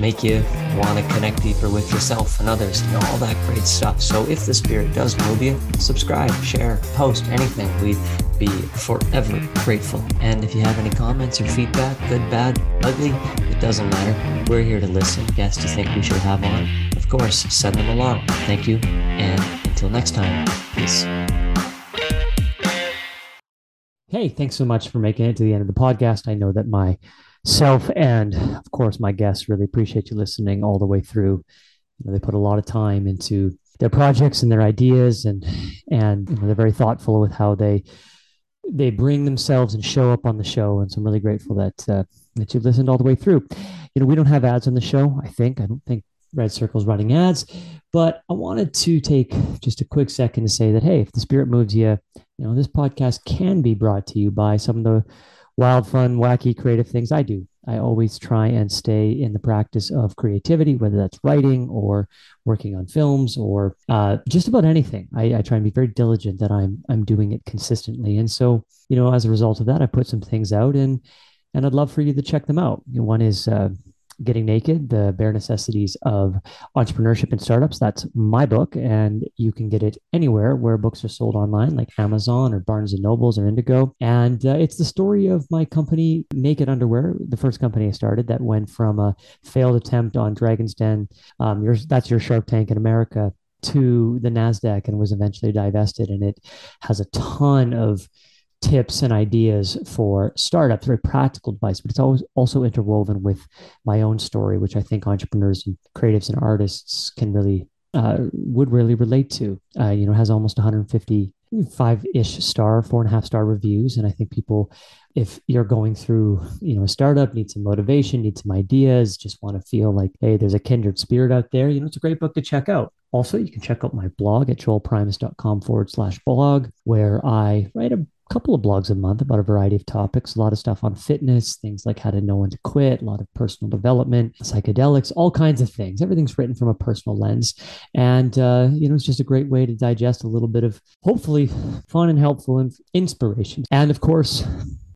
make you want to connect deeper with yourself and others and all that great stuff. So if the spirit does move you, subscribe, share, post, anything. We'd be forever grateful. And if you have any comments or feedback, good, bad, ugly, it doesn't matter. We're here to listen. Guests you think we should have on, of course, send them along. Thank you. And until next time, peace. Hey, thanks so much for making it to the end of the podcast. I know that my self and of course my guests really appreciate you listening all the way through. You know, they put a lot of time into their projects and their ideas and and you know, they're very thoughtful with how they they bring themselves and show up on the show. And so i'm really grateful that uh, that you've listened all the way through. You know we don't have ads on the show i think. I don't think RedCircle's running ads. But i wanted to take just a quick second to say that hey if the spirit moves you you know this podcast can be brought to you by some of the wild, fun, wacky, creative things I do. I always try and stay in the practice of creativity, whether that's writing or working on films or uh, just about anything. I, I, try and be very diligent that I'm I'm doing it consistently. And so, you know, as a result of that, I put some things out and and I'd love for you to check them out. One is uh, Getting Naked, the bare necessities of entrepreneurship and startups. That's my book, and you can get it anywhere where books are sold online, like Amazon or Barnes and Nobles or Indigo. And uh, it's the story of my company, Naked Underwear, the first company I started that went from a failed attempt on Dragon's Den. Um, your, that's your Shark Tank in America to the NASDAQ and was eventually divested. And it has a ton of tips and ideas for startups, very practical advice, but it's always also interwoven with my own story, which I think entrepreneurs and creatives and artists can really uh, would really relate to. Uh, you know, has almost 150 five-ish star, four and a half star reviews, and I think people, if you're going through, you know, a startup, need some motivation, need some ideas, just want to feel like, hey, there's a kindred spirit out there. You know, it's a great book to check out. Also, you can check out my blog at joelprimus.com forward slash blog, where I write a couple of blogs a month about a variety of topics, a lot of stuff on fitness, things like how to know when to quit, a lot of personal development, psychedelics, all kinds of things. Everything's written from a personal lens. And, uh, you know, it's just a great way to digest a little bit of hopefully fun and helpful and inspiration. And of course,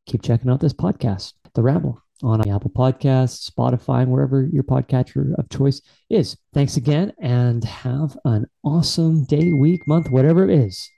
keep checking out this podcast, The Ramble. On Apple Podcasts, Spotify, and wherever your podcatcher of choice is. Thanks again and have an awesome day, week, month, whatever it is.